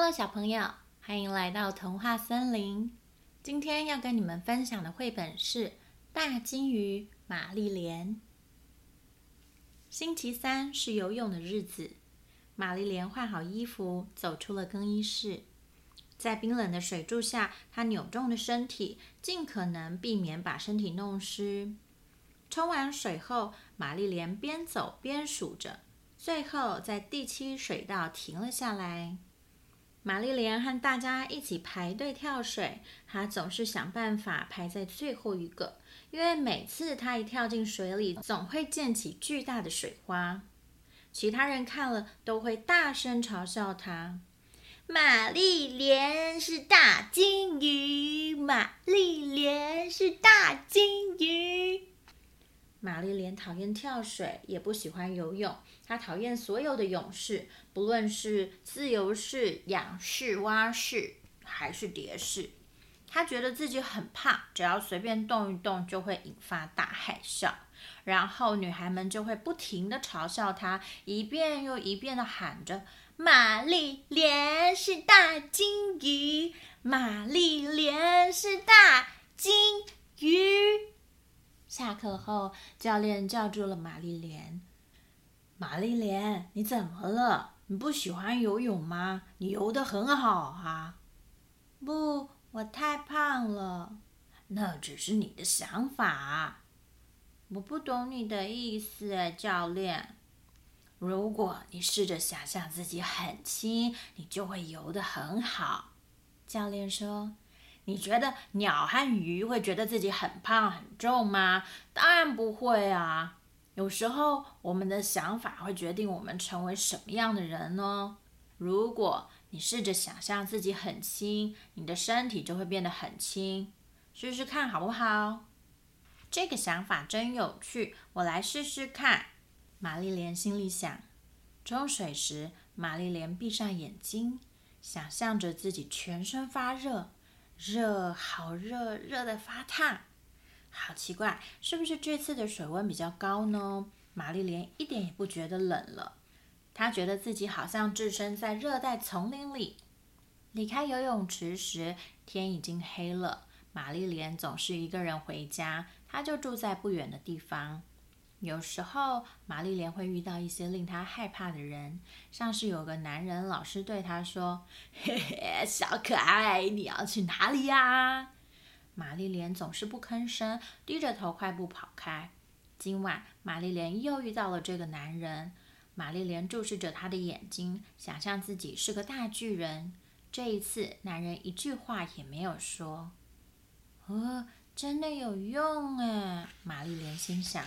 Hello，小朋友，欢迎来到童话森林。今天要跟你们分享的绘本是《大鲸鱼玛丽莲》。星期三是游泳的日子，玛丽莲换好衣服，走出了更衣室。在冰冷的水柱下，她扭动的身体，尽可能避免把身体弄湿。冲完水后，玛丽莲边走边数着，最后在第七水道停了下来。玛丽莲和大家一起排队跳水，她总是想办法排在最后一个，因为每次她一跳进水里，总会溅起巨大的水花。其他人看了都会大声嘲笑她：“玛丽莲是大鲸鱼，玛丽莲是大鲸鱼。”玛丽莲讨厌跳水，也不喜欢游泳。她讨厌所有的泳式，不论是自由式、仰式、蛙式，还是蝶式。她觉得自己很胖，只要随便动一动就会引发大海啸。然后女孩们就会不停地嘲笑她，一遍又一遍地喊着：“玛丽莲是大鲸鱼，玛丽莲是大鲸鱼。”下课后，教练叫住了玛丽莲。玛丽莲，你怎么了？你不喜欢游泳吗？你游得很好啊。不，我太胖了。那只是你的想法。我不懂你的意思，教练。如果你试着想象自己很轻，你就会游得很好。教练说。你觉得鸟和鱼会觉得自己很胖很重吗？当然不会啊。有时候我们的想法会决定我们成为什么样的人呢？如果你试着想象自己很轻，你的身体就会变得很轻。试试看好不好？这个想法真有趣，我来试试看。玛丽莲心里想。冲水时，玛丽莲闭上眼睛，想象着自己全身发热。热，好热，热得发烫，好奇怪，是不是这次的水温比较高呢？玛丽莲一点也不觉得冷了，她觉得自己好像置身在热带丛林里。离开游泳池时，天已经黑了。玛丽莲总是一个人回家，她就住在不远的地方。有时候，玛丽莲会遇到一些令她害怕的人，像是有个男人老是对她说：“嘿嘿，小可爱，你要去哪里呀？”玛丽莲总是不吭声，低着头快步跑开。今晚，玛丽莲又遇到了这个男人。玛丽莲注视着他的眼睛，想象自己是个大巨人。这一次，男人一句话也没有说。哦，真的有用哎！玛丽莲心想。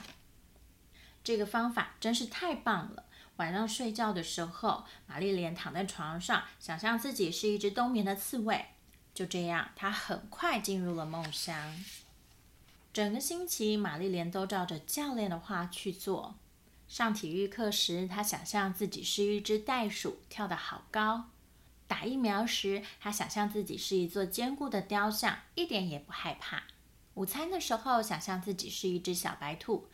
这个方法真是太棒了！晚上睡觉的时候，玛丽莲躺在床上，想象自己是一只冬眠的刺猬。就这样，她很快进入了梦乡。整个星期，玛丽莲都照着教练的话去做。上体育课时，她想象自己是一只袋鼠，跳得好高；打疫苗时，她想象自己是一座坚固的雕像，一点也不害怕。午餐的时候，想象自己是一只小白兔。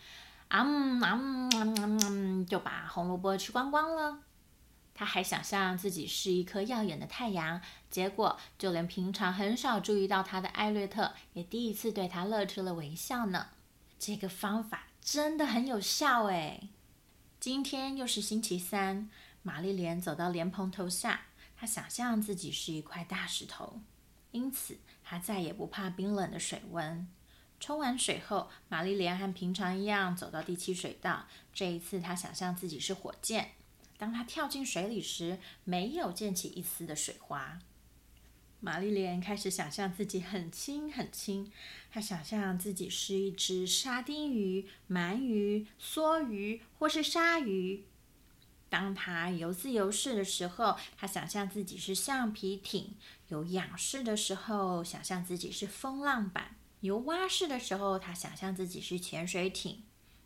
啊嗯啊嗯啊嗯，就把红萝卜吃光光了。他还想象自己是一颗耀眼的太阳，结果就连平常很少注意到他的艾略特也第一次对他露出了微笑呢。这个方法真的很有效诶。今天又是星期三，玛丽莲走到莲蓬头下，她想象自己是一块大石头，因此她再也不怕冰冷的水温。冲完水后，玛丽莲和平常一样走到第七水道。这一次，她想象自己是火箭。当她跳进水里时，没有溅起一丝的水花。玛丽莲开始想象自己很轻很轻。她想象自己是一只沙丁鱼、鳗鱼、梭鱼或是鲨鱼。当她游自由式的时候，她想象自己是橡皮艇；有仰式的时候，想象自己是风浪板。游蛙式的时候，他想象自己是潜水艇；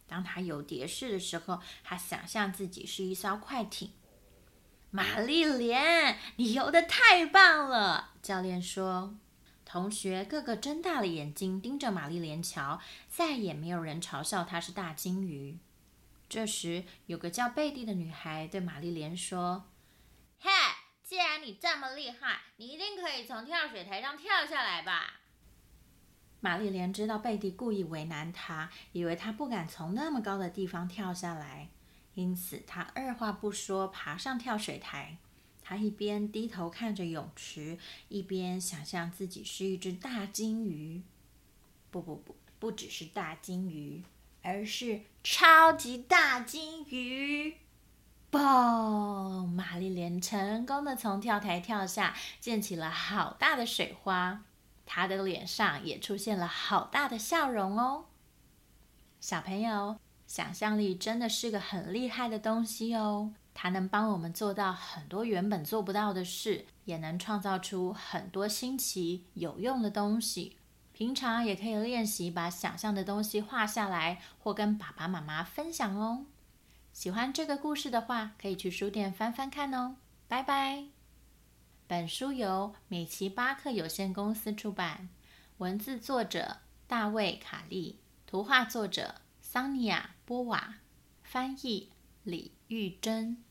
当他游蝶式的时候，他想象自己是一艘快艇。玛丽莲，你游得太棒了！教练说。同学个个睁大了眼睛盯着玛丽莲瞧，再也没有人嘲笑她是大鲸鱼。这时，有个叫贝蒂的女孩对玛丽莲说：“嘿，既然你这么厉害，你一定可以从跳水台上跳下来吧？玛丽莲知道贝蒂故意为难她，以为她不敢从那么高的地方跳下来，因此她二话不说爬上跳水台。她一边低头看着泳池，一边想象自己是一只大金鱼。不不不，不只是大金鱼，而是超级大金鱼！嘣！玛丽莲成功的从跳台跳下，溅起了好大的水花。他的脸上也出现了好大的笑容哦。小朋友，想象力真的是个很厉害的东西哦，它能帮我们做到很多原本做不到的事，也能创造出很多新奇有用的东西。平常也可以练习把想象的东西画下来，或跟爸爸妈妈分享哦。喜欢这个故事的话，可以去书店翻翻看哦。拜拜。本书由美奇巴克有限公司出版，文字作者大卫·卡利，图画作者桑尼亚·波瓦，翻译李玉珍。